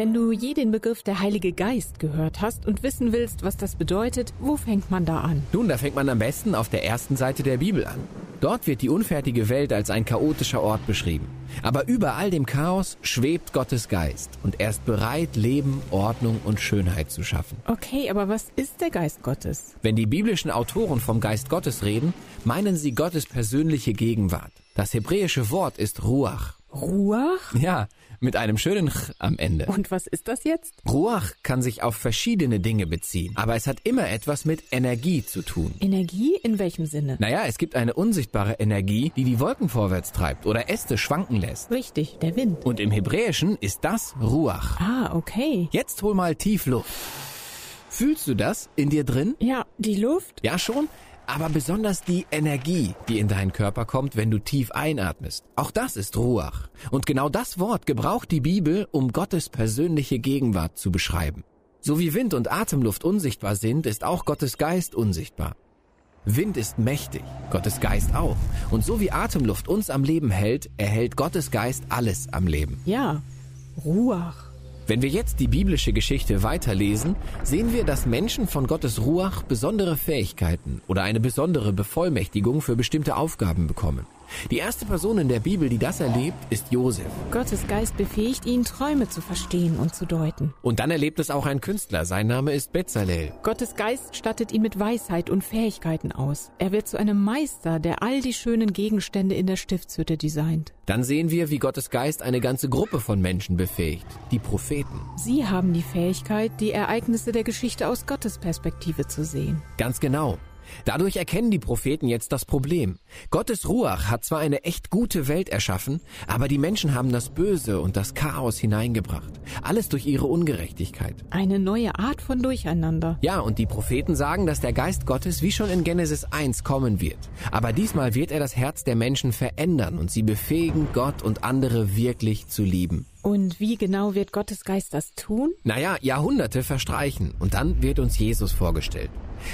Wenn du je den Begriff der Heilige Geist gehört hast und wissen willst, was das bedeutet, wo fängt man da an? Nun, da fängt man am besten auf der ersten Seite der Bibel an. Dort wird die unfertige Welt als ein chaotischer Ort beschrieben. Aber über all dem Chaos schwebt Gottes Geist und er ist bereit, Leben, Ordnung und Schönheit zu schaffen. Okay, aber was ist der Geist Gottes? Wenn die biblischen Autoren vom Geist Gottes reden, meinen sie Gottes persönliche Gegenwart. Das hebräische Wort ist Ruach. Ruach? Ja, mit einem schönen Ch am Ende. Und was ist das jetzt? Ruach kann sich auf verschiedene Dinge beziehen, aber es hat immer etwas mit Energie zu tun. Energie in welchem Sinne? Naja, es gibt eine unsichtbare Energie, die die Wolken vorwärts treibt oder Äste schwanken lässt. Richtig, der Wind. Und im Hebräischen ist das Ruach. Ah, okay. Jetzt hol mal tief Luft. Fühlst du das in dir drin? Ja, die Luft? Ja schon, aber besonders die Energie, die in deinen Körper kommt, wenn du tief einatmest. Auch das ist Ruach. Und genau das Wort gebraucht die Bibel, um Gottes persönliche Gegenwart zu beschreiben. So wie Wind und Atemluft unsichtbar sind, ist auch Gottes Geist unsichtbar. Wind ist mächtig, Gottes Geist auch. Und so wie Atemluft uns am Leben hält, erhält Gottes Geist alles am Leben. Ja, Ruach. Wenn wir jetzt die biblische Geschichte weiterlesen, sehen wir, dass Menschen von Gottes Ruach besondere Fähigkeiten oder eine besondere Bevollmächtigung für bestimmte Aufgaben bekommen. Die erste Person in der Bibel, die das erlebt, ist Josef. Gottes Geist befähigt ihn, Träume zu verstehen und zu deuten. Und dann erlebt es auch ein Künstler. Sein Name ist Bezalel. Gottes Geist stattet ihn mit Weisheit und Fähigkeiten aus. Er wird zu einem Meister, der all die schönen Gegenstände in der Stiftshütte designt. Dann sehen wir, wie Gottes Geist eine ganze Gruppe von Menschen befähigt. Die Propheten. Sie haben die Fähigkeit, die Ereignisse der Geschichte aus Gottes Perspektive zu sehen. Ganz genau. Dadurch erkennen die Propheten jetzt das Problem. Gottes Ruach hat zwar eine echt gute Welt erschaffen, aber die Menschen haben das Böse und das Chaos hineingebracht. Alles durch ihre Ungerechtigkeit. Eine neue Art von Durcheinander. Ja, und die Propheten sagen, dass der Geist Gottes wie schon in Genesis 1 kommen wird. Aber diesmal wird er das Herz der Menschen verändern und sie befähigen, Gott und andere wirklich zu lieben. Und wie genau wird Gottes Geist das tun? Naja, Jahrhunderte verstreichen und dann wird uns Jesus vorgestellt.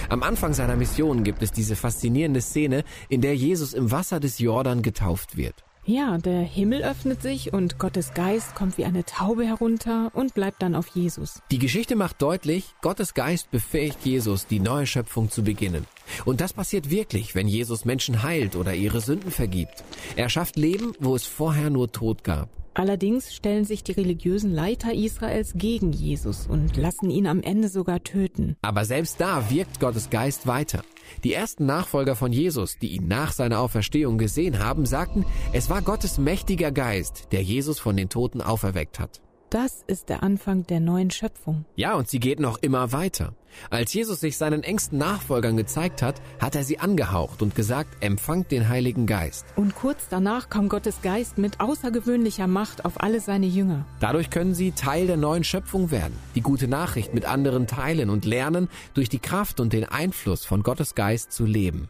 Am Anfang seiner Mission gibt es diese faszinierende Szene, in der Jesus im Wasser des Jordan getauft wird. Ja, der Himmel öffnet sich und Gottes Geist kommt wie eine Taube herunter und bleibt dann auf Jesus. Die Geschichte macht deutlich, Gottes Geist befähigt Jesus, die neue Schöpfung zu beginnen. Und das passiert wirklich, wenn Jesus Menschen heilt oder ihre Sünden vergibt. Er schafft Leben, wo es vorher nur Tod gab. Allerdings stellen sich die religiösen Leiter Israels gegen Jesus und lassen ihn am Ende sogar töten. Aber selbst da wirkt Gottes Geist weiter. Die ersten Nachfolger von Jesus, die ihn nach seiner Auferstehung gesehen haben, sagten, es war Gottes mächtiger Geist, der Jesus von den Toten auferweckt hat. Das ist der Anfang der neuen Schöpfung. Ja, und sie geht noch immer weiter. Als Jesus sich seinen engsten Nachfolgern gezeigt hat, hat er sie angehaucht und gesagt, empfangt den Heiligen Geist. Und kurz danach kam Gottes Geist mit außergewöhnlicher Macht auf alle seine Jünger. Dadurch können sie Teil der neuen Schöpfung werden, die gute Nachricht mit anderen teilen und lernen, durch die Kraft und den Einfluss von Gottes Geist zu leben.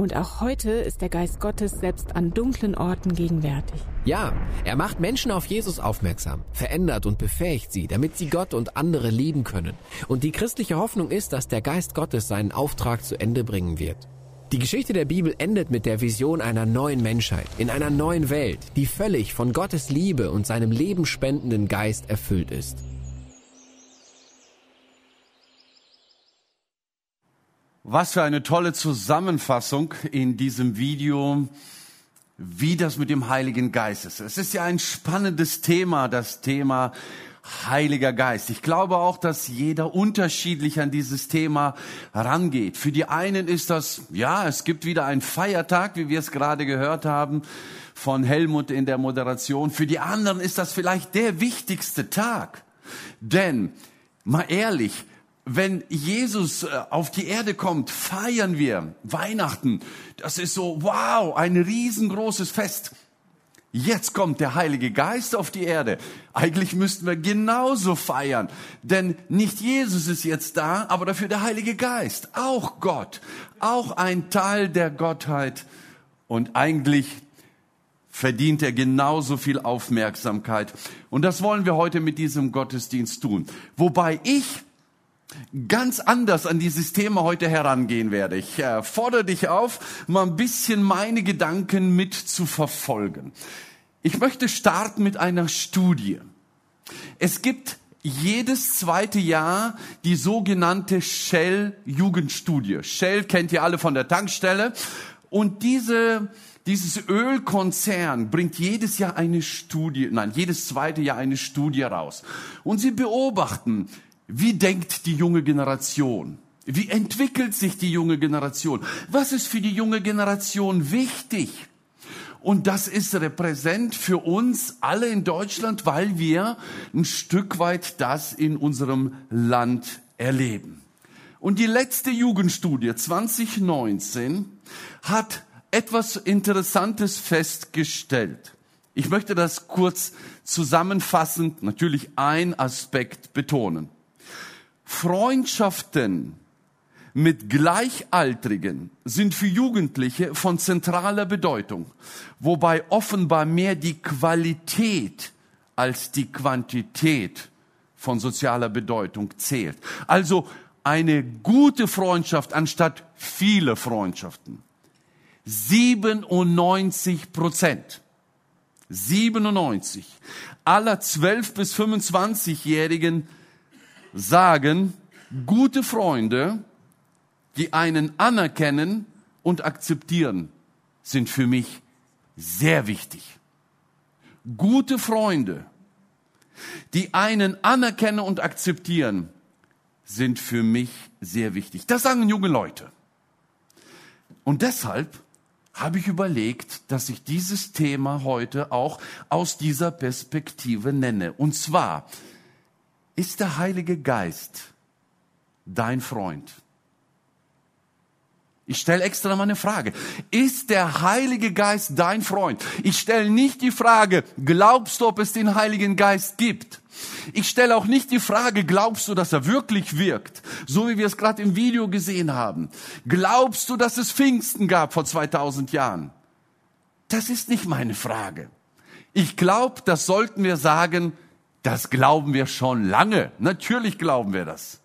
Und auch heute ist der Geist Gottes selbst an dunklen Orten gegenwärtig. Ja, er macht Menschen auf Jesus aufmerksam, verändert und befähigt sie, damit sie Gott und andere lieben können. Und die christliche Hoffnung ist, dass der Geist Gottes seinen Auftrag zu Ende bringen wird. Die Geschichte der Bibel endet mit der Vision einer neuen Menschheit, in einer neuen Welt, die völlig von Gottes Liebe und seinem lebenspendenden Geist erfüllt ist. Was für eine tolle Zusammenfassung in diesem Video, wie das mit dem Heiligen Geist ist. Es ist ja ein spannendes Thema, das Thema Heiliger Geist. Ich glaube auch, dass jeder unterschiedlich an dieses Thema rangeht. Für die einen ist das, ja, es gibt wieder einen Feiertag, wie wir es gerade gehört haben von Helmut in der Moderation. Für die anderen ist das vielleicht der wichtigste Tag. Denn, mal ehrlich, wenn Jesus äh, auf die Erde kommt, feiern wir Weihnachten. Das ist so, wow, ein riesengroßes Fest. Jetzt kommt der Heilige Geist auf die Erde. Eigentlich müssten wir genauso feiern, denn nicht Jesus ist jetzt da, aber dafür der Heilige Geist, auch Gott, auch ein Teil der Gottheit und eigentlich verdient er genauso viel Aufmerksamkeit. Und das wollen wir heute mit diesem Gottesdienst tun. Wobei ich ganz anders an dieses Thema heute herangehen werde. Ich äh, fordere dich auf, mal ein bisschen meine Gedanken mit zu verfolgen. Ich möchte starten mit einer Studie. Es gibt jedes zweite Jahr die sogenannte Shell Jugendstudie. Shell kennt ihr alle von der Tankstelle. Und diese, dieses Ölkonzern bringt jedes Jahr eine Studie, nein, jedes zweite Jahr eine Studie raus. Und sie beobachten, wie denkt die junge Generation? Wie entwickelt sich die junge Generation? Was ist für die junge Generation wichtig? Und das ist repräsent für uns alle in Deutschland, weil wir ein Stück weit das in unserem Land erleben. Und die letzte Jugendstudie 2019 hat etwas Interessantes festgestellt. Ich möchte das kurz zusammenfassend natürlich ein Aspekt betonen. Freundschaften mit Gleichaltrigen sind für Jugendliche von zentraler Bedeutung, wobei offenbar mehr die Qualität als die Quantität von sozialer Bedeutung zählt. Also eine gute Freundschaft anstatt viele Freundschaften. 97 Prozent. 97 aller 12 bis 25-Jährigen sagen, gute Freunde die einen anerkennen und akzeptieren, sind für mich sehr wichtig. Gute Freunde, die einen anerkennen und akzeptieren, sind für mich sehr wichtig. Das sagen junge Leute. Und deshalb habe ich überlegt, dass ich dieses Thema heute auch aus dieser Perspektive nenne. Und zwar ist der Heilige Geist dein Freund. Ich stelle extra mal eine Frage. Ist der Heilige Geist dein Freund? Ich stelle nicht die Frage, glaubst du, ob es den Heiligen Geist gibt? Ich stelle auch nicht die Frage, glaubst du, dass er wirklich wirkt? So wie wir es gerade im Video gesehen haben. Glaubst du, dass es Pfingsten gab vor 2000 Jahren? Das ist nicht meine Frage. Ich glaube, das sollten wir sagen, das glauben wir schon lange. Natürlich glauben wir das.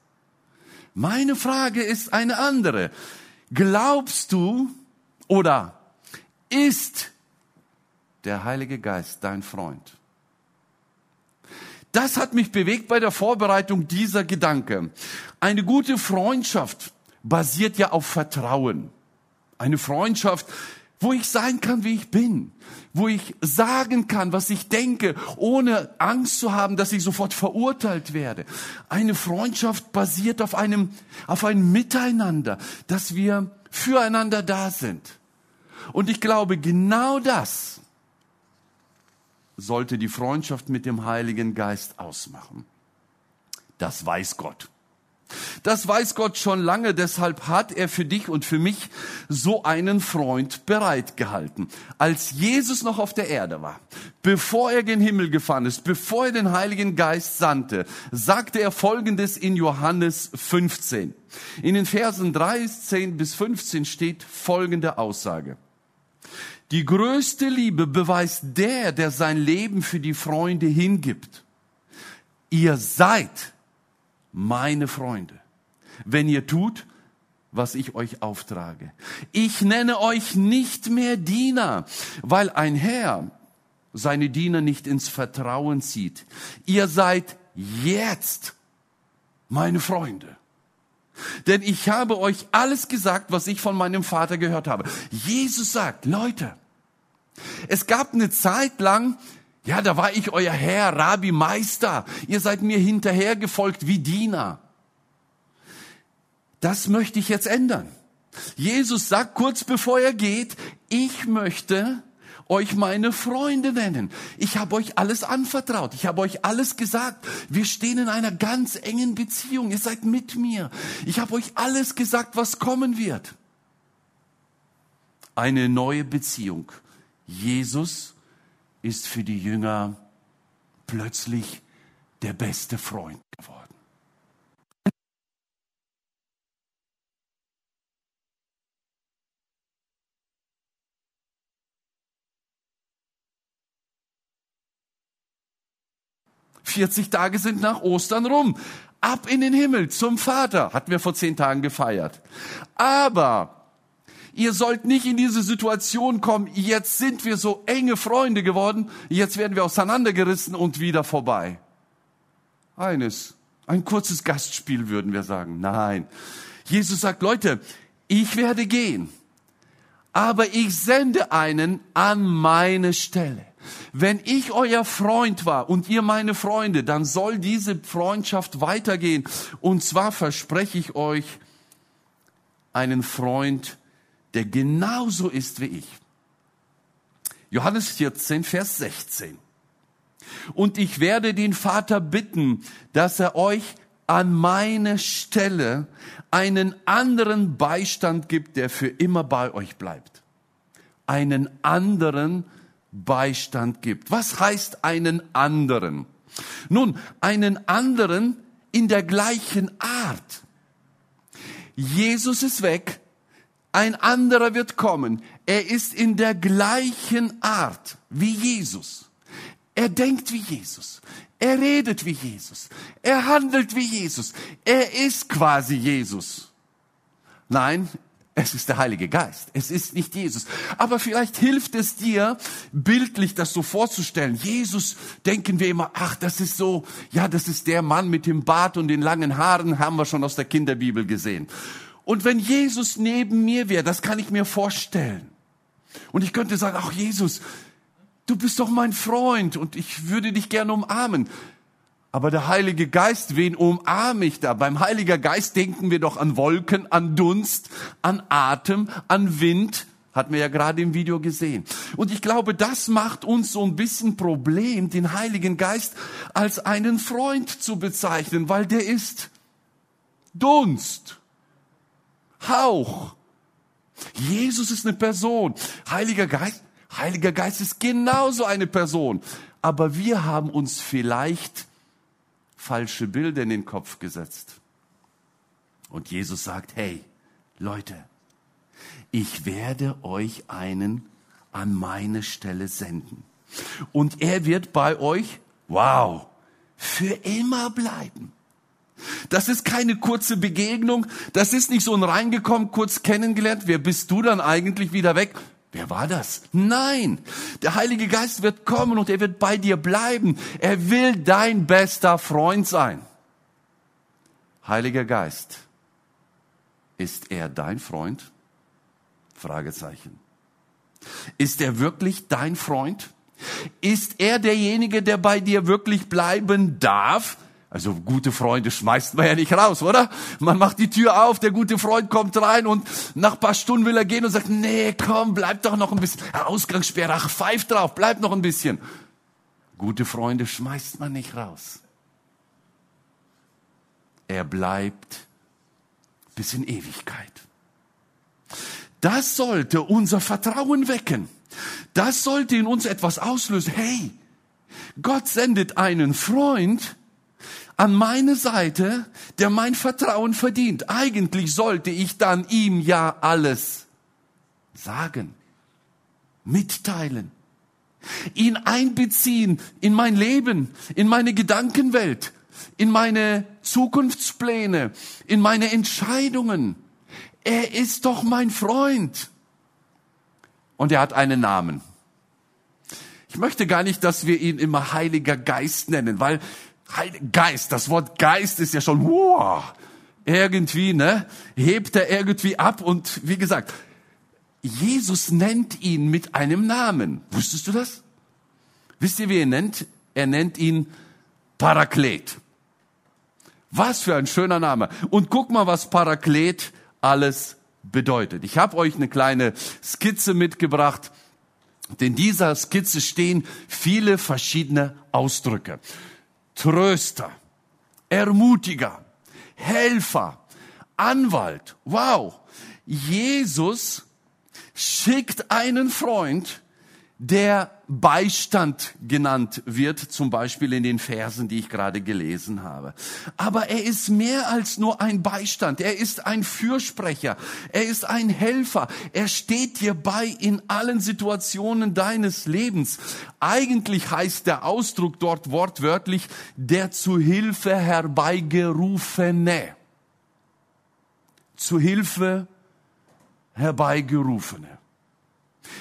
Meine Frage ist eine andere. Glaubst du oder ist der Heilige Geist dein Freund? Das hat mich bewegt bei der Vorbereitung dieser Gedanke. Eine gute Freundschaft basiert ja auf Vertrauen. Eine Freundschaft, wo ich sein kann, wie ich bin, wo ich sagen kann, was ich denke, ohne Angst zu haben, dass ich sofort verurteilt werde. Eine Freundschaft basiert auf einem, auf einem Miteinander, dass wir füreinander da sind. Und ich glaube, genau das sollte die Freundschaft mit dem Heiligen Geist ausmachen. Das weiß Gott. Das weiß Gott schon lange, deshalb hat er für dich und für mich so einen Freund bereitgehalten. Als Jesus noch auf der Erde war, bevor er gen Himmel gefahren ist, bevor er den Heiligen Geist sandte, sagte er Folgendes in Johannes 15. In den Versen 13 bis 15 steht folgende Aussage. Die größte Liebe beweist der, der sein Leben für die Freunde hingibt. Ihr seid meine Freunde, wenn ihr tut, was ich euch auftrage. Ich nenne euch nicht mehr Diener, weil ein Herr seine Diener nicht ins Vertrauen zieht. Ihr seid jetzt meine Freunde. Denn ich habe euch alles gesagt, was ich von meinem Vater gehört habe. Jesus sagt, Leute, es gab eine Zeit lang, ja, da war ich euer Herr, Rabbi, Meister. Ihr seid mir hinterhergefolgt wie Diener. Das möchte ich jetzt ändern. Jesus sagt kurz bevor er geht, ich möchte euch meine Freunde nennen. Ich habe euch alles anvertraut. Ich habe euch alles gesagt. Wir stehen in einer ganz engen Beziehung. Ihr seid mit mir. Ich habe euch alles gesagt, was kommen wird. Eine neue Beziehung. Jesus ist für die Jünger plötzlich der beste Freund geworden. Vierzig Tage sind nach Ostern rum. Ab in den Himmel zum Vater. Hatten wir vor zehn Tagen gefeiert. Aber Ihr sollt nicht in diese Situation kommen, jetzt sind wir so enge Freunde geworden, jetzt werden wir auseinandergerissen und wieder vorbei. eines, ein kurzes Gastspiel würden wir sagen. Nein. Jesus sagt, Leute, ich werde gehen, aber ich sende einen an meine Stelle. Wenn ich euer Freund war und ihr meine Freunde, dann soll diese Freundschaft weitergehen. Und zwar verspreche ich euch einen Freund, der genauso ist wie ich. Johannes 14, Vers 16. Und ich werde den Vater bitten, dass er euch an meine Stelle einen anderen Beistand gibt, der für immer bei euch bleibt. Einen anderen Beistand gibt. Was heißt einen anderen? Nun, einen anderen in der gleichen Art. Jesus ist weg, ein anderer wird kommen. Er ist in der gleichen Art wie Jesus. Er denkt wie Jesus. Er redet wie Jesus. Er handelt wie Jesus. Er ist quasi Jesus. Nein, es ist der Heilige Geist. Es ist nicht Jesus. Aber vielleicht hilft es dir, bildlich das so vorzustellen. Jesus denken wir immer, ach, das ist so, ja, das ist der Mann mit dem Bart und den langen Haaren, haben wir schon aus der Kinderbibel gesehen. Und wenn Jesus neben mir wäre, das kann ich mir vorstellen. Und ich könnte sagen, ach Jesus, du bist doch mein Freund und ich würde dich gerne umarmen. Aber der Heilige Geist, wen umarme ich da? Beim Heiliger Geist denken wir doch an Wolken, an Dunst, an Atem, an Wind. Hatten wir ja gerade im Video gesehen. Und ich glaube, das macht uns so ein bisschen Problem, den Heiligen Geist als einen Freund zu bezeichnen, weil der ist Dunst, Hauch. Jesus ist eine Person. Heiliger Geist, Heiliger Geist ist genauso eine Person. Aber wir haben uns vielleicht falsche Bilder in den Kopf gesetzt. Und Jesus sagt, hey, Leute, ich werde euch einen an meine Stelle senden. Und er wird bei euch, wow, für immer bleiben. Das ist keine kurze Begegnung. Das ist nicht so ein reingekommen, kurz kennengelernt. Wer bist du dann eigentlich wieder weg? Wer war das? Nein, der Heilige Geist wird kommen und er wird bei dir bleiben. Er will dein bester Freund sein. Heiliger Geist, ist er dein Freund? Fragezeichen. Ist er wirklich dein Freund? Ist er derjenige, der bei dir wirklich bleiben darf? Also gute Freunde schmeißt man ja nicht raus, oder? Man macht die Tür auf, der gute Freund kommt rein und nach paar Stunden will er gehen und sagt, nee, komm, bleib doch noch ein bisschen. Ausgangssperre, ach, pfeif drauf, bleib noch ein bisschen. Gute Freunde schmeißt man nicht raus. Er bleibt bis in Ewigkeit. Das sollte unser Vertrauen wecken. Das sollte in uns etwas auslösen. Hey, Gott sendet einen Freund, an meine Seite, der mein Vertrauen verdient. Eigentlich sollte ich dann ihm ja alles sagen, mitteilen, ihn einbeziehen in mein Leben, in meine Gedankenwelt, in meine Zukunftspläne, in meine Entscheidungen. Er ist doch mein Freund. Und er hat einen Namen. Ich möchte gar nicht, dass wir ihn immer Heiliger Geist nennen, weil Geist, das Wort Geist ist ja schon, wow, irgendwie, ne, hebt er irgendwie ab und wie gesagt, Jesus nennt ihn mit einem Namen. Wusstest du das? Wisst ihr, wie er nennt? Er nennt ihn Paraklet. Was für ein schöner Name. Und guck mal, was Paraklet alles bedeutet. Ich habe euch eine kleine Skizze mitgebracht. denn dieser Skizze stehen viele verschiedene Ausdrücke. Tröster, Ermutiger, Helfer, Anwalt. Wow. Jesus schickt einen Freund, der Beistand genannt wird, zum Beispiel in den Versen, die ich gerade gelesen habe. Aber er ist mehr als nur ein Beistand. Er ist ein Fürsprecher. Er ist ein Helfer. Er steht dir bei in allen Situationen deines Lebens. Eigentlich heißt der Ausdruck dort wortwörtlich der zu Hilfe herbeigerufene. Zu Hilfe herbeigerufene.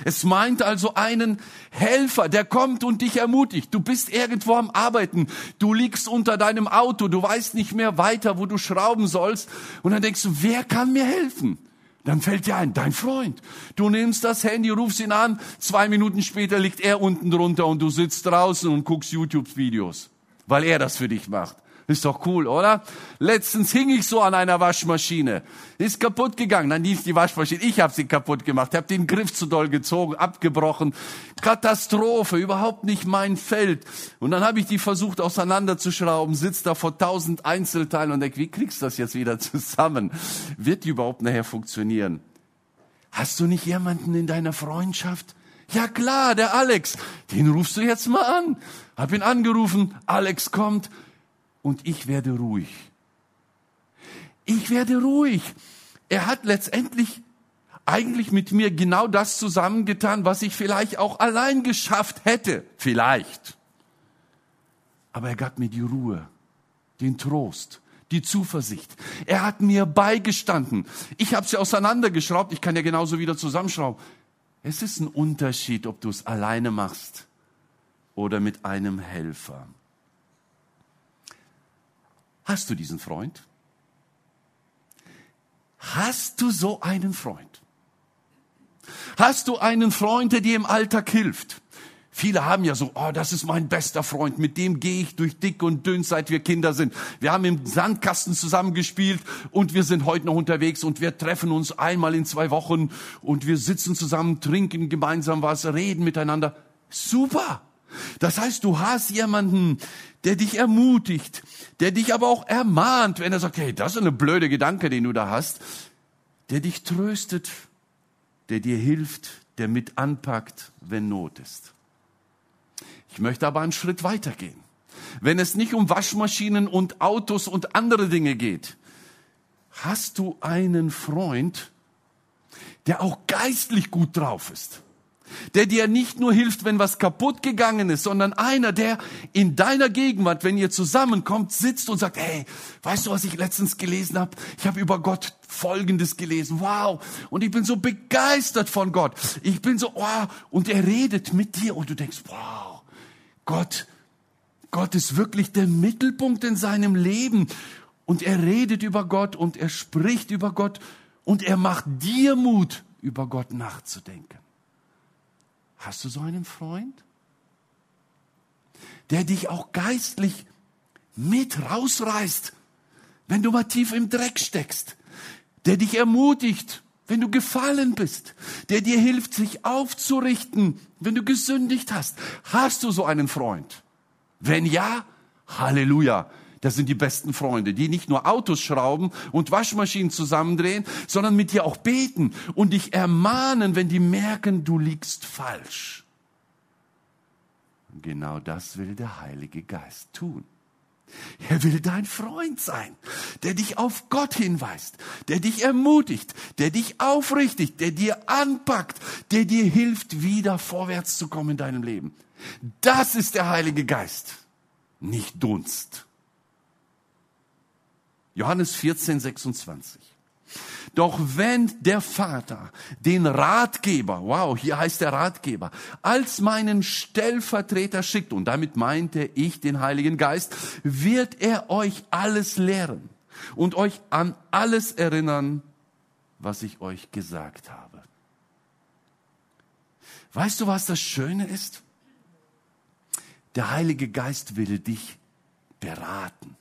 Es meint also einen Helfer, der kommt und dich ermutigt. Du bist irgendwo am Arbeiten, du liegst unter deinem Auto, du weißt nicht mehr weiter, wo du schrauben sollst. Und dann denkst du, wer kann mir helfen? Dann fällt dir ein, dein Freund. Du nimmst das Handy, rufst ihn an, zwei Minuten später liegt er unten drunter und du sitzt draußen und guckst YouTube-Videos, weil er das für dich macht. Ist doch cool, oder? Letztens hing ich so an einer Waschmaschine. Ist kaputt gegangen. Dann lief die Waschmaschine. Ich habe sie kaputt gemacht. Hab den Griff zu doll gezogen, abgebrochen. Katastrophe, überhaupt nicht mein Feld. Und dann habe ich die versucht auseinanderzuschrauben, sitzt da vor tausend Einzelteilen und denk, wie kriegst du das jetzt wieder zusammen? Wird die überhaupt nachher funktionieren? Hast du nicht jemanden in deiner Freundschaft? Ja klar, der Alex. Den rufst du jetzt mal an. Hab ihn angerufen. Alex kommt und ich werde ruhig. Ich werde ruhig. Er hat letztendlich eigentlich mit mir genau das zusammengetan, was ich vielleicht auch allein geschafft hätte. Vielleicht. Aber er gab mir die Ruhe, den Trost, die Zuversicht. Er hat mir beigestanden. Ich habe sie auseinandergeschraubt. Ich kann ja genauso wieder zusammenschrauben. Es ist ein Unterschied, ob du es alleine machst oder mit einem Helfer. Hast du diesen Freund? Hast du so einen Freund? Hast du einen Freund, der dir im Alltag hilft? Viele haben ja so, oh, das ist mein bester Freund, mit dem gehe ich durch dick und dünn, seit wir Kinder sind. Wir haben im Sandkasten zusammengespielt und wir sind heute noch unterwegs und wir treffen uns einmal in zwei Wochen und wir sitzen zusammen, trinken gemeinsam was, reden miteinander. Super! Das heißt, du hast jemanden, der dich ermutigt, der dich aber auch ermahnt, wenn er sagt, hey, das ist eine blöde Gedanke, den du da hast, der dich tröstet, der dir hilft, der mit anpackt, wenn Not ist. Ich möchte aber einen Schritt weitergehen. Wenn es nicht um Waschmaschinen und Autos und andere Dinge geht, hast du einen Freund, der auch geistlich gut drauf ist der dir nicht nur hilft, wenn was kaputt gegangen ist, sondern einer, der in deiner Gegenwart, wenn ihr zusammenkommt, sitzt und sagt, hey, weißt du, was ich letztens gelesen habe? Ich habe über Gott Folgendes gelesen. Wow. Und ich bin so begeistert von Gott. Ich bin so, wow. Und er redet mit dir und du denkst, wow, Gott, Gott ist wirklich der Mittelpunkt in seinem Leben. Und er redet über Gott und er spricht über Gott und er macht dir Mut, über Gott nachzudenken. Hast du so einen Freund? Der dich auch geistlich mit rausreißt, wenn du mal tief im Dreck steckst. Der dich ermutigt, wenn du gefallen bist. Der dir hilft, sich aufzurichten, wenn du gesündigt hast. Hast du so einen Freund? Wenn ja, Halleluja. Das sind die besten Freunde, die nicht nur Autos schrauben und Waschmaschinen zusammendrehen, sondern mit dir auch beten und dich ermahnen, wenn die merken, du liegst falsch. Und genau das will der Heilige Geist tun. Er will dein Freund sein, der dich auf Gott hinweist, der dich ermutigt, der dich aufrichtigt, der dir anpackt, der dir hilft, wieder vorwärts zu kommen in deinem Leben. Das ist der Heilige Geist, nicht Dunst. Johannes 14, 26. Doch wenn der Vater den Ratgeber, wow, hier heißt der Ratgeber, als meinen Stellvertreter schickt, und damit meinte ich den Heiligen Geist, wird er euch alles lehren und euch an alles erinnern, was ich euch gesagt habe. Weißt du, was das Schöne ist? Der Heilige Geist will dich beraten.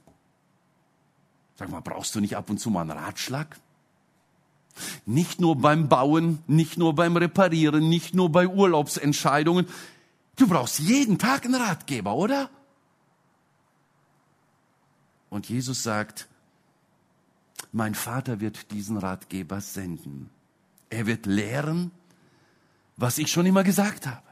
Sag mal, brauchst du nicht ab und zu mal einen Ratschlag? Nicht nur beim Bauen, nicht nur beim Reparieren, nicht nur bei Urlaubsentscheidungen. Du brauchst jeden Tag einen Ratgeber, oder? Und Jesus sagt, mein Vater wird diesen Ratgeber senden. Er wird lehren, was ich schon immer gesagt habe.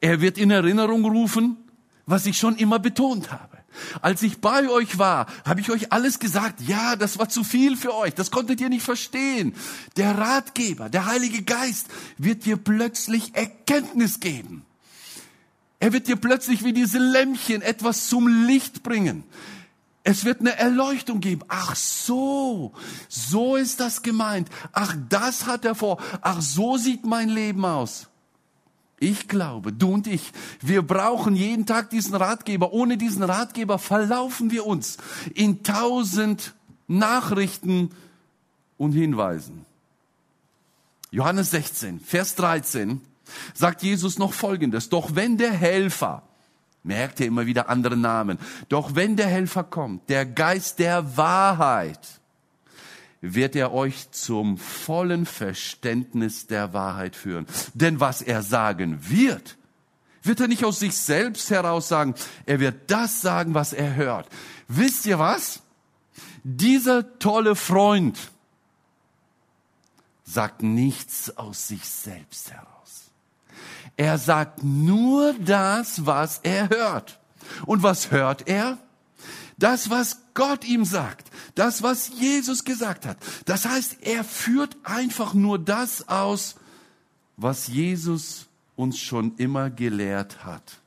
Er wird in Erinnerung rufen, was ich schon immer betont habe. Als ich bei euch war, habe ich euch alles gesagt. Ja, das war zu viel für euch. Das konntet ihr nicht verstehen. Der Ratgeber, der Heilige Geist wird dir plötzlich Erkenntnis geben. Er wird dir plötzlich wie diese Lämpchen etwas zum Licht bringen. Es wird eine Erleuchtung geben. Ach so, so ist das gemeint. Ach, das hat er vor. Ach, so sieht mein Leben aus. Ich glaube, du und ich, wir brauchen jeden Tag diesen Ratgeber. Ohne diesen Ratgeber verlaufen wir uns in tausend Nachrichten und Hinweisen. Johannes 16, Vers 13 sagt Jesus noch Folgendes. Doch wenn der Helfer, merkt ihr immer wieder andere Namen, doch wenn der Helfer kommt, der Geist der Wahrheit, wird er euch zum vollen Verständnis der Wahrheit führen. Denn was er sagen wird, wird er nicht aus sich selbst heraus sagen. Er wird das sagen, was er hört. Wisst ihr was? Dieser tolle Freund sagt nichts aus sich selbst heraus. Er sagt nur das, was er hört. Und was hört er? Das, was Gott ihm sagt, das, was Jesus gesagt hat. Das heißt, er führt einfach nur das aus, was Jesus uns schon immer gelehrt hat.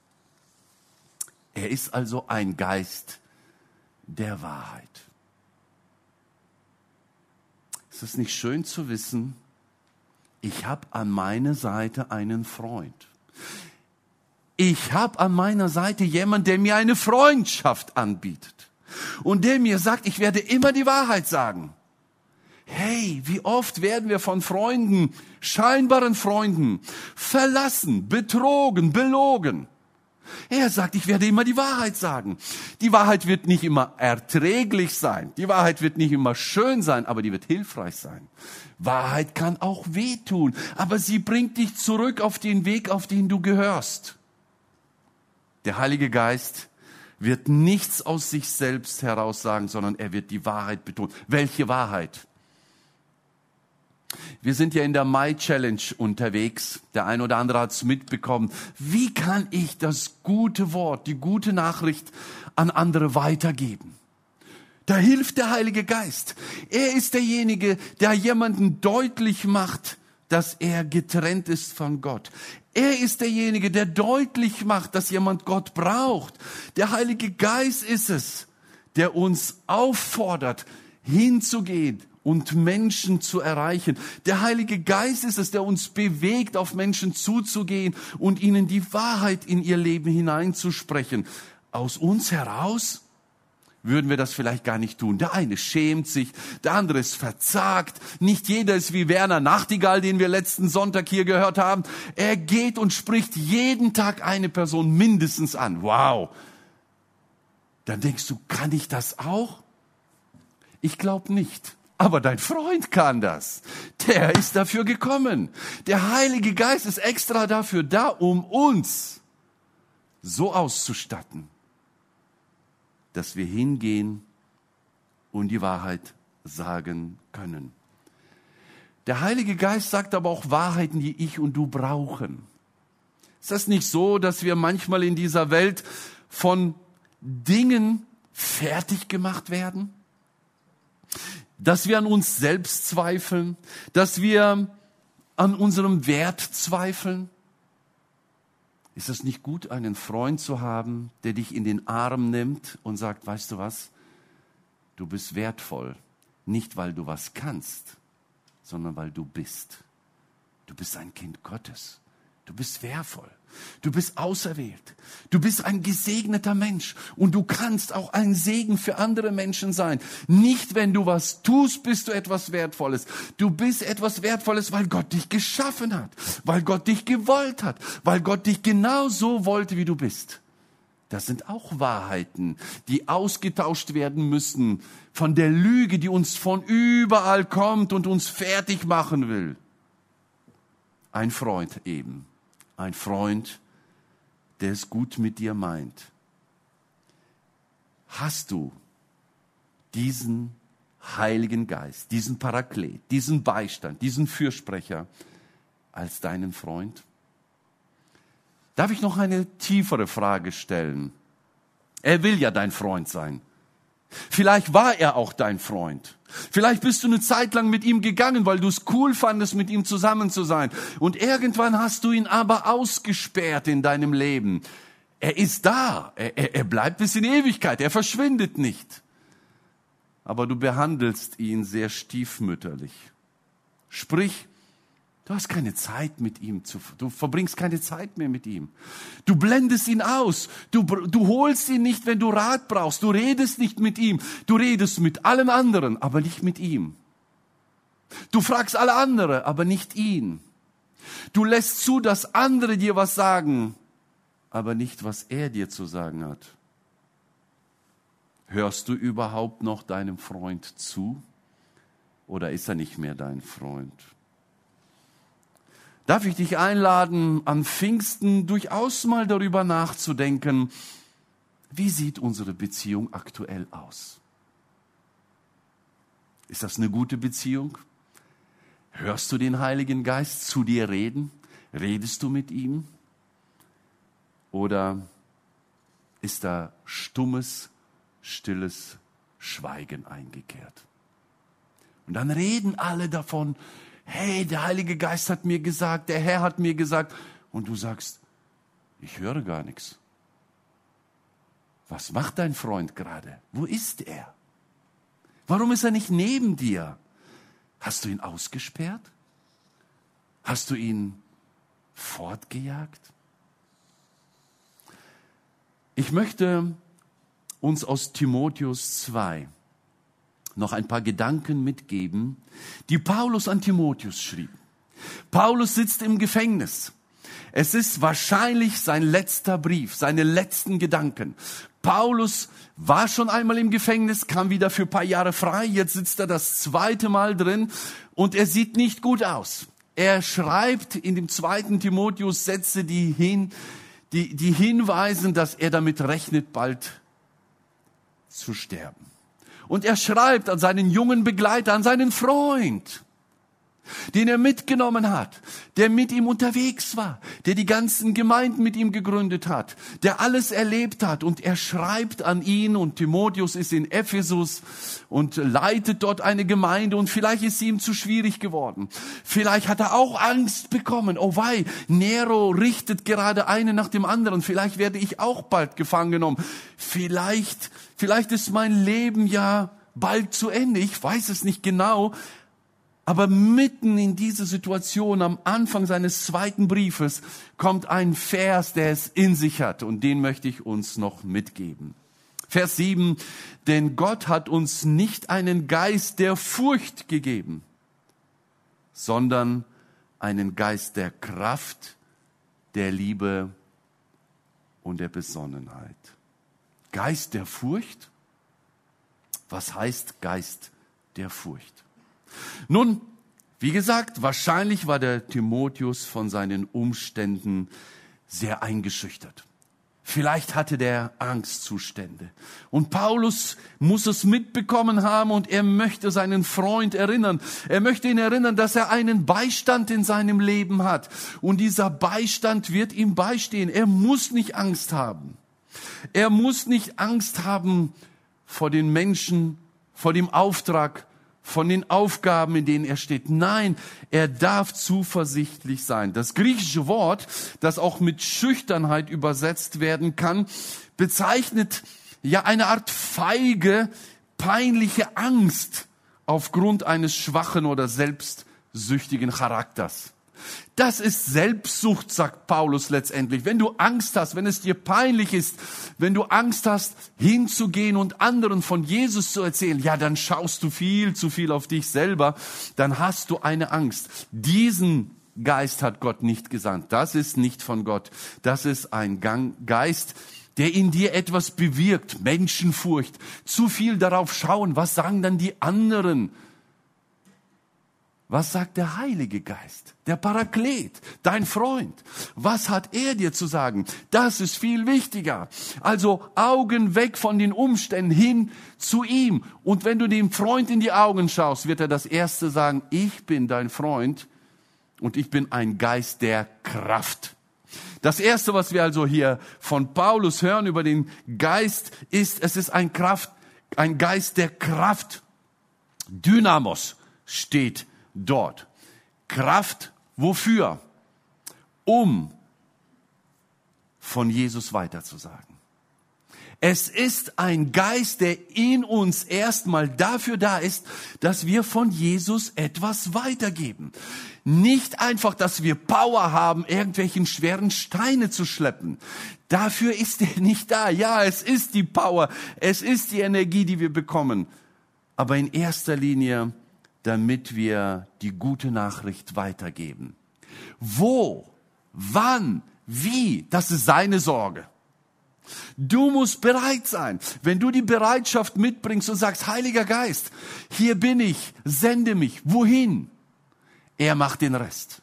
Er ist also ein Geist der Wahrheit. Ist es nicht schön zu wissen, ich habe an meiner Seite einen Freund. Ich habe an meiner Seite jemanden, der mir eine Freundschaft anbietet und der mir sagt, ich werde immer die Wahrheit sagen. Hey, wie oft werden wir von Freunden, scheinbaren Freunden, verlassen, betrogen, belogen. Er sagt, ich werde immer die Wahrheit sagen. Die Wahrheit wird nicht immer erträglich sein. Die Wahrheit wird nicht immer schön sein, aber die wird hilfreich sein. Wahrheit kann auch wehtun, aber sie bringt dich zurück auf den Weg, auf den du gehörst. Der Heilige Geist wird nichts aus sich selbst heraus sagen, sondern er wird die Wahrheit betonen. Welche Wahrheit? Wir sind ja in der Mai Challenge unterwegs. Der ein oder andere hat es mitbekommen. Wie kann ich das gute Wort, die gute Nachricht an andere weitergeben? Da hilft der Heilige Geist. Er ist derjenige, der jemanden deutlich macht, dass er getrennt ist von Gott. Er ist derjenige, der deutlich macht, dass jemand Gott braucht. Der Heilige Geist ist es, der uns auffordert, hinzugehen und Menschen zu erreichen. Der Heilige Geist ist es, der uns bewegt, auf Menschen zuzugehen und ihnen die Wahrheit in ihr Leben hineinzusprechen. Aus uns heraus würden wir das vielleicht gar nicht tun. Der eine schämt sich, der andere ist verzagt. Nicht jeder ist wie Werner Nachtigall, den wir letzten Sonntag hier gehört haben. Er geht und spricht jeden Tag eine Person mindestens an. Wow. Dann denkst du, kann ich das auch? Ich glaube nicht. Aber dein Freund kann das. Der ist dafür gekommen. Der Heilige Geist ist extra dafür da, um uns so auszustatten dass wir hingehen und die Wahrheit sagen können. Der Heilige Geist sagt aber auch Wahrheiten, die ich und du brauchen. Ist das nicht so, dass wir manchmal in dieser Welt von Dingen fertig gemacht werden? Dass wir an uns selbst zweifeln, dass wir an unserem Wert zweifeln? Ist es nicht gut, einen Freund zu haben, der dich in den Arm nimmt und sagt, weißt du was, du bist wertvoll, nicht weil du was kannst, sondern weil du bist. Du bist ein Kind Gottes. Du bist wertvoll. Du bist auserwählt. Du bist ein gesegneter Mensch und du kannst auch ein Segen für andere Menschen sein. Nicht, wenn du was tust, bist du etwas Wertvolles. Du bist etwas Wertvolles, weil Gott dich geschaffen hat, weil Gott dich gewollt hat, weil Gott dich genau so wollte, wie du bist. Das sind auch Wahrheiten, die ausgetauscht werden müssen von der Lüge, die uns von überall kommt und uns fertig machen will. Ein Freund eben ein Freund, der es gut mit dir meint. Hast du diesen Heiligen Geist, diesen Paraklet, diesen Beistand, diesen Fürsprecher als deinen Freund? Darf ich noch eine tiefere Frage stellen? Er will ja dein Freund sein. Vielleicht war er auch dein Freund. Vielleicht bist du eine Zeit lang mit ihm gegangen, weil du es cool fandest, mit ihm zusammen zu sein. Und irgendwann hast du ihn aber ausgesperrt in deinem Leben. Er ist da. Er, er, er bleibt bis in Ewigkeit. Er verschwindet nicht. aber du behandelst ihn sehr stiefmütterlich. Sprich, du hast keine Zeit mit ihm, zu, du verbringst keine Zeit mehr mit ihm. Du blendest ihn aus, du, du holst ihn nicht, wenn du Rat brauchst, du redest nicht mit ihm, du redest mit allen anderen, aber nicht mit ihm. Du fragst alle andere, aber nicht ihn. Du lässt zu, dass andere dir was sagen, aber nicht, was er dir zu sagen hat. Hörst du überhaupt noch deinem Freund zu? Oder ist er nicht mehr dein Freund? Darf ich dich einladen, an Pfingsten durchaus mal darüber nachzudenken, wie sieht unsere Beziehung aktuell aus? Ist das eine gute Beziehung? Hörst du den Heiligen Geist zu dir reden? Redest du mit ihm? Oder ist da stummes, stilles Schweigen eingekehrt? Und dann reden alle davon, hey, der Heilige Geist hat mir gesagt, der Herr hat mir gesagt, und du sagst, ich höre gar nichts. Was macht dein Freund gerade? Wo ist er? Warum ist er nicht neben dir? Hast du ihn ausgesperrt? Hast du ihn fortgejagt? Ich möchte uns aus Timotheus 2 noch ein paar Gedanken mitgeben, die Paulus an Timotheus schrieb. Paulus sitzt im Gefängnis. Es ist wahrscheinlich sein letzter Brief, seine letzten Gedanken. Paulus war schon einmal im Gefängnis, kam wieder für paar Jahre frei, jetzt sitzt er das zweite Mal drin und er sieht nicht gut aus. Er schreibt in dem zweiten Timotheus Sätze, die hin, die, die hinweisen, dass er damit rechnet, bald zu sterben. Und er schreibt an seinen jungen Begleiter, an seinen Freund, den er mitgenommen hat, der mit ihm unterwegs war, der die ganzen Gemeinden mit ihm gegründet hat, der alles erlebt hat und er schreibt an ihn und Timotheus ist in Ephesus und leitet dort eine Gemeinde und vielleicht ist sie ihm zu schwierig geworden. Vielleicht hat er auch Angst bekommen. Oh wei, Nero richtet gerade eine nach dem anderen. Vielleicht werde ich auch bald gefangen genommen. Vielleicht, vielleicht ist mein Leben ja bald zu Ende. Ich weiß es nicht genau. Aber mitten in diese Situation am Anfang seines zweiten Briefes kommt ein Vers, der es in sich hat und den möchte ich uns noch mitgeben. Vers 7, denn Gott hat uns nicht einen Geist der Furcht gegeben, sondern einen Geist der Kraft, der Liebe und der Besonnenheit. Geist der Furcht? Was heißt Geist der Furcht? Nun, wie gesagt, wahrscheinlich war der Timotheus von seinen Umständen sehr eingeschüchtert. Vielleicht hatte der Angstzustände. Und Paulus muss es mitbekommen haben und er möchte seinen Freund erinnern. Er möchte ihn erinnern, dass er einen Beistand in seinem Leben hat. Und dieser Beistand wird ihm beistehen. Er muss nicht Angst haben. Er muss nicht Angst haben vor den Menschen, vor dem Auftrag, von den Aufgaben, in denen er steht. Nein, er darf zuversichtlich sein. Das griechische Wort, das auch mit Schüchternheit übersetzt werden kann, bezeichnet ja eine Art feige, peinliche Angst aufgrund eines schwachen oder selbstsüchtigen Charakters. Das ist Selbstsucht, sagt Paulus letztendlich. Wenn du Angst hast, wenn es dir peinlich ist, wenn du Angst hast, hinzugehen und anderen von Jesus zu erzählen, ja, dann schaust du viel zu viel auf dich selber, dann hast du eine Angst. Diesen Geist hat Gott nicht gesandt. Das ist nicht von Gott. Das ist ein Geist, der in dir etwas bewirkt, Menschenfurcht, zu viel darauf schauen, was sagen dann die anderen, was sagt der Heilige Geist, der Paraklet, dein Freund? Was hat er dir zu sagen? Das ist viel wichtiger. Also Augen weg von den Umständen hin zu ihm. Und wenn du dem Freund in die Augen schaust, wird er das Erste sagen, ich bin dein Freund und ich bin ein Geist der Kraft. Das Erste, was wir also hier von Paulus hören über den Geist, ist, es ist ein Kraft, ein Geist der Kraft. Dynamos steht dort. Kraft wofür? Um von Jesus weiterzusagen. Es ist ein Geist, der in uns erstmal dafür da ist, dass wir von Jesus etwas weitergeben. Nicht einfach, dass wir Power haben, irgendwelchen schweren Steine zu schleppen. Dafür ist er nicht da. Ja, es ist die Power, es ist die Energie, die wir bekommen. Aber in erster Linie, damit wir die gute Nachricht weitergeben. Wo, wann, wie, das ist seine Sorge. Du musst bereit sein. Wenn du die Bereitschaft mitbringst und sagst, Heiliger Geist, hier bin ich, sende mich, wohin? Er macht den Rest.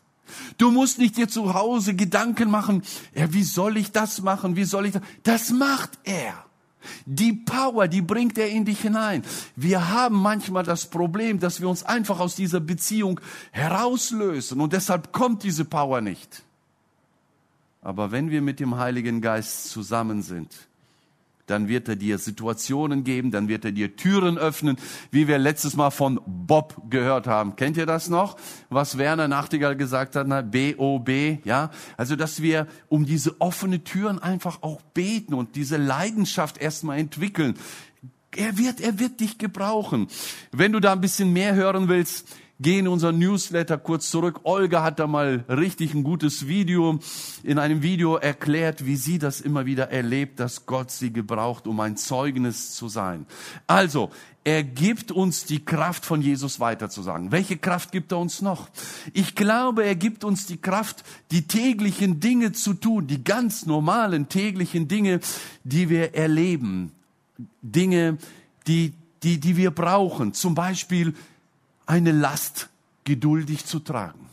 Du musst nicht dir zu Hause Gedanken machen, ja, wie soll ich das machen, wie soll ich das? Das macht er. Die Power, die bringt er in dich hinein. Wir haben manchmal das Problem, dass wir uns einfach aus dieser Beziehung herauslösen und deshalb kommt diese Power nicht. Aber wenn wir mit dem Heiligen Geist zusammen sind, dann wird er dir Situationen geben, dann wird er dir Türen öffnen, wie wir letztes Mal von Bob gehört haben. Kennt ihr das noch? Was Werner Nachtigall gesagt hat, B-O-B, ja? Also, dass wir um diese offene Türen einfach auch beten und diese Leidenschaft erstmal entwickeln. Er wird, er wird dich gebrauchen. Wenn du da ein bisschen mehr hören willst, Geh in unser Newsletter kurz zurück. Olga hat da mal richtig ein gutes Video, in einem Video erklärt, wie sie das immer wieder erlebt, dass Gott sie gebraucht, um ein Zeugnis zu sein. Also, er gibt uns die Kraft von Jesus weiterzusagen. Welche Kraft gibt er uns noch? Ich glaube, er gibt uns die Kraft, die täglichen Dinge zu tun, die ganz normalen täglichen Dinge, die wir erleben. Dinge, die, die, die wir brauchen. Zum Beispiel eine Last geduldig zu tragen.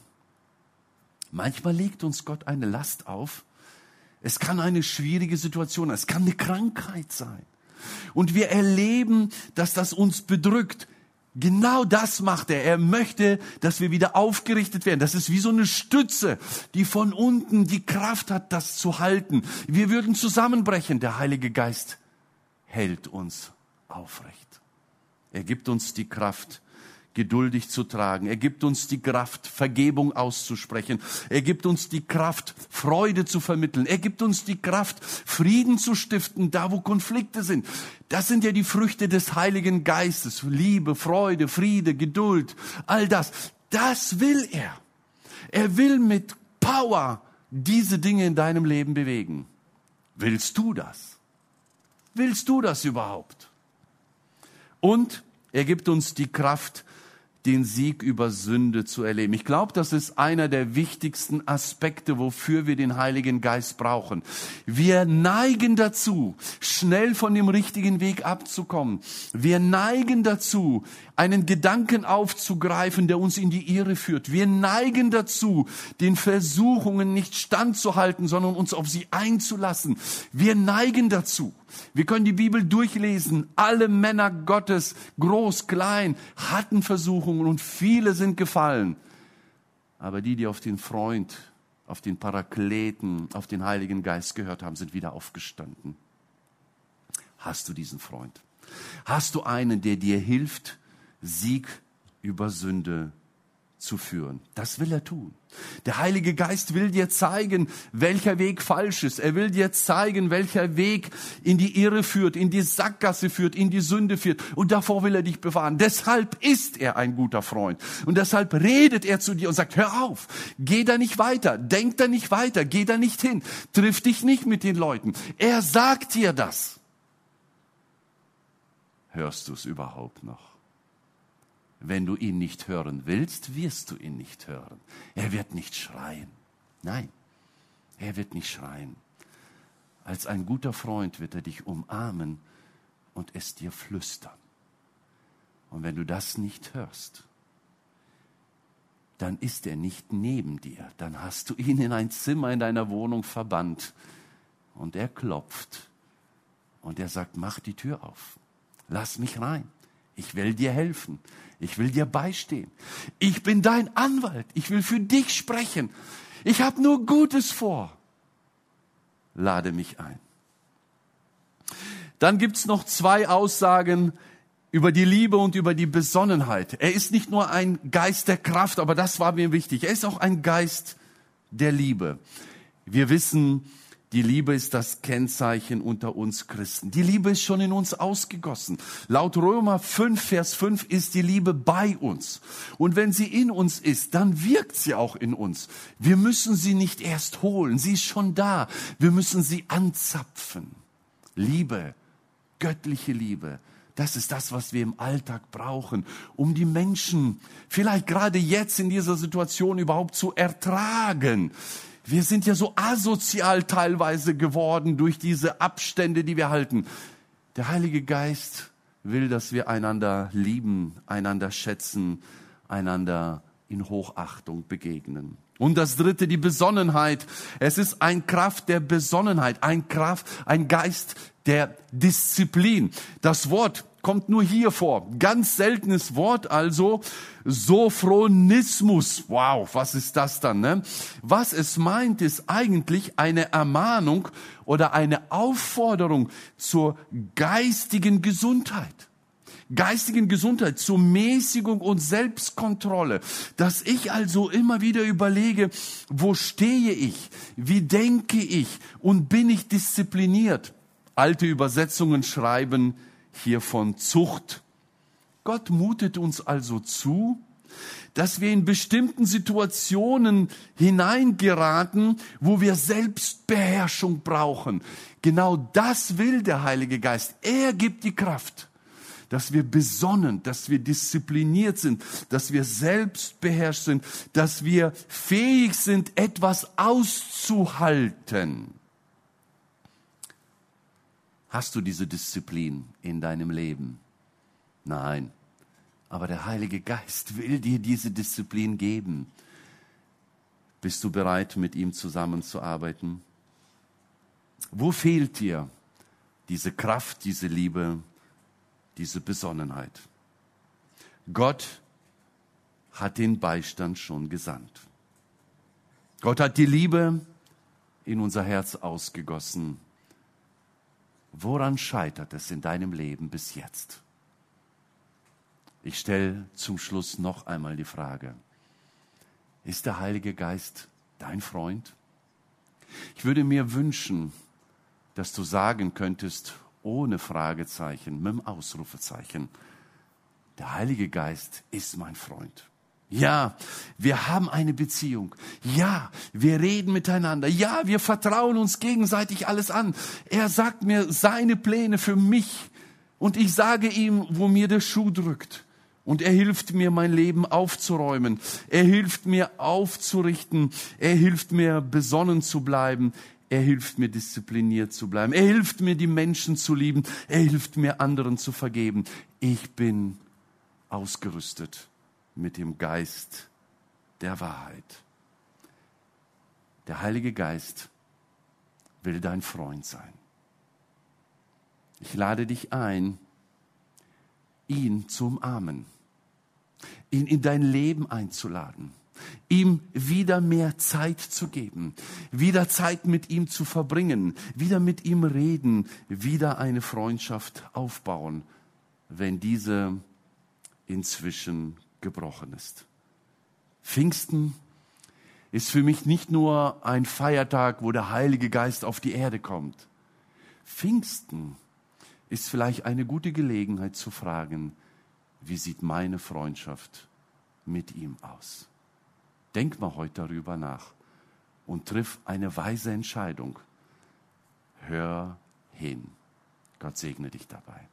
Manchmal legt uns Gott eine Last auf. Es kann eine schwierige Situation, es kann eine Krankheit sein. Und wir erleben, dass das uns bedrückt. Genau das macht er. Er möchte, dass wir wieder aufgerichtet werden. Das ist wie so eine Stütze, die von unten die Kraft hat, das zu halten. Wir würden zusammenbrechen. Der Heilige Geist hält uns aufrecht. Er gibt uns die Kraft, geduldig zu tragen. Er gibt uns die Kraft, Vergebung auszusprechen. Er gibt uns die Kraft, Freude zu vermitteln. Er gibt uns die Kraft, Frieden zu stiften, da wo Konflikte sind. Das sind ja die Früchte des Heiligen Geistes. Liebe, Freude, Friede, Geduld, all das. Das will er. Er will mit Power diese Dinge in deinem Leben bewegen. Willst du das? Willst du das überhaupt? Und er gibt uns die Kraft, den Sieg über Sünde zu erleben. Ich glaube, das ist einer der wichtigsten Aspekte, wofür wir den Heiligen Geist brauchen. Wir neigen dazu, schnell von dem richtigen Weg abzukommen. Wir neigen dazu, einen Gedanken aufzugreifen, der uns in die Irre führt. Wir neigen dazu, den Versuchungen nicht standzuhalten, sondern uns auf sie einzulassen. Wir neigen dazu, wir können die Bibel durchlesen. Alle Männer Gottes, groß, klein, hatten Versuchungen und viele sind gefallen. Aber die, die auf den Freund, auf den Parakleten, auf den Heiligen Geist gehört haben, sind wieder aufgestanden. Hast du diesen Freund? Hast du einen, der dir hilft, Sieg über Sünde zu führen. Das will er tun. Der Heilige Geist will dir zeigen, welcher Weg falsch ist. Er will dir zeigen, welcher Weg in die Irre führt, in die Sackgasse führt, in die Sünde führt. Und davor will er dich bewahren. Deshalb ist er ein guter Freund. Und deshalb redet er zu dir und sagt, hör auf, geh da nicht weiter, denk da nicht weiter, geh da nicht hin, triff dich nicht mit den Leuten. Er sagt dir das. Hörst du es überhaupt noch? Wenn du ihn nicht hören willst, wirst du ihn nicht hören. Er wird nicht schreien. Nein, er wird nicht schreien. Als ein guter Freund wird er dich umarmen und es dir flüstern. Und wenn du das nicht hörst, dann ist er nicht neben dir. Dann hast du ihn in ein Zimmer in deiner Wohnung verbannt und er klopft und er sagt, mach die Tür auf, lass mich rein. Ich will dir helfen. Ich will dir beistehen. Ich bin dein Anwalt. Ich will für dich sprechen. Ich habe nur Gutes vor. Lade mich ein. Dann gibt's noch zwei Aussagen über die Liebe und über die Besonnenheit. Er ist nicht nur ein Geist der Kraft, aber das war mir wichtig. Er ist auch ein Geist der Liebe. Wir wissen, Die Liebe ist das Kennzeichen unter uns Christen. Die Liebe ist schon in uns ausgegossen. Laut Römer 5, Vers 5 ist die Liebe bei uns. Und wenn sie in uns ist, dann wirkt sie auch in uns. Wir müssen sie nicht erst holen. Sie ist schon da. Wir müssen sie anzapfen. Liebe, göttliche Liebe. Das ist das, was wir im Alltag brauchen, um die Menschen vielleicht gerade jetzt in dieser Situation überhaupt zu ertragen. Wir sind ja so asozial teilweise geworden durch diese Abstände, die wir halten. Der Heilige Geist will, dass wir einander lieben, einander schätzen, einander in Hochachtung begegnen. Und das dritte, die Besonnenheit. Es ist ein Kraft der Besonnenheit, ein Kraft, ein Geist der Disziplin. Das Wort kommt nur hier vor. Ganz seltenes Wort also. Sophronismus. Wow, was ist das dann? Ne? Was es meint, ist eigentlich eine Ermahnung oder eine Aufforderung zur geistigen Gesundheit geistigen Gesundheit, zur Mäßigung und Selbstkontrolle, dass ich also immer wieder überlege, wo stehe ich, wie denke ich und bin ich diszipliniert. Alte Übersetzungen schreiben hier von Zucht. Gott mutet uns also zu, dass wir in bestimmten Situationen hineingeraten, wo wir Selbstbeherrschung brauchen. Genau das will der Heilige Geist. Er gibt die Kraft, dass wir besonnen, dass wir diszipliniert sind, dass wir selbstbeherrscht sind, dass wir fähig sind, etwas auszuhalten. Hast du diese Disziplin in deinem Leben? Nein. Aber der Heilige Geist will dir diese Disziplin geben. Bist du bereit, mit ihm zusammenzuarbeiten? Wo fehlt dir diese Kraft, diese Liebe, diese Besonnenheit? Gott hat den Beistand schon gesandt. Gott hat die Liebe in unser Herz ausgegossen Woran scheitert es in deinem Leben bis jetzt? Ich stelle zum Schluss noch einmal die Frage, ist der Heilige Geist dein Freund? Ich würde mir wünschen, dass du sagen könntest, ohne Fragezeichen, mit dem Ausrufezeichen, der Heilige Geist ist mein Freund. Ja, wir haben eine Beziehung. Ja, wir reden miteinander. Ja, wir vertrauen uns gegenseitig alles an. Er sagt mir seine Pläne für mich und ich sage ihm, wo mir der Schuh drückt. Und er hilft mir, mein Leben aufzuräumen. Er hilft mir aufzurichten. Er hilft mir, besonnen zu bleiben. Er hilft mir, diszipliniert zu bleiben. Er hilft mir, die Menschen zu lieben. Er hilft mir, anderen zu vergeben. Ich bin ausgerüstet mit dem Geist der Wahrheit. Der Heilige Geist will dein Freund sein. Ich lade dich ein, ihn zu umarmen, ihn in dein Leben einzuladen, ihm wieder mehr Zeit zu geben, wieder Zeit mit ihm zu verbringen, wieder mit ihm reden, wieder eine Freundschaft aufbauen, wenn diese inzwischen gebrochen ist. Pfingsten ist für mich nicht nur ein Feiertag, wo der Heilige Geist auf die Erde kommt. Pfingsten ist vielleicht eine gute Gelegenheit zu fragen, wie sieht meine Freundschaft mit ihm aus? Denk mal heute darüber nach und triff eine weise Entscheidung. Hör hin. Gott segne dich dabei.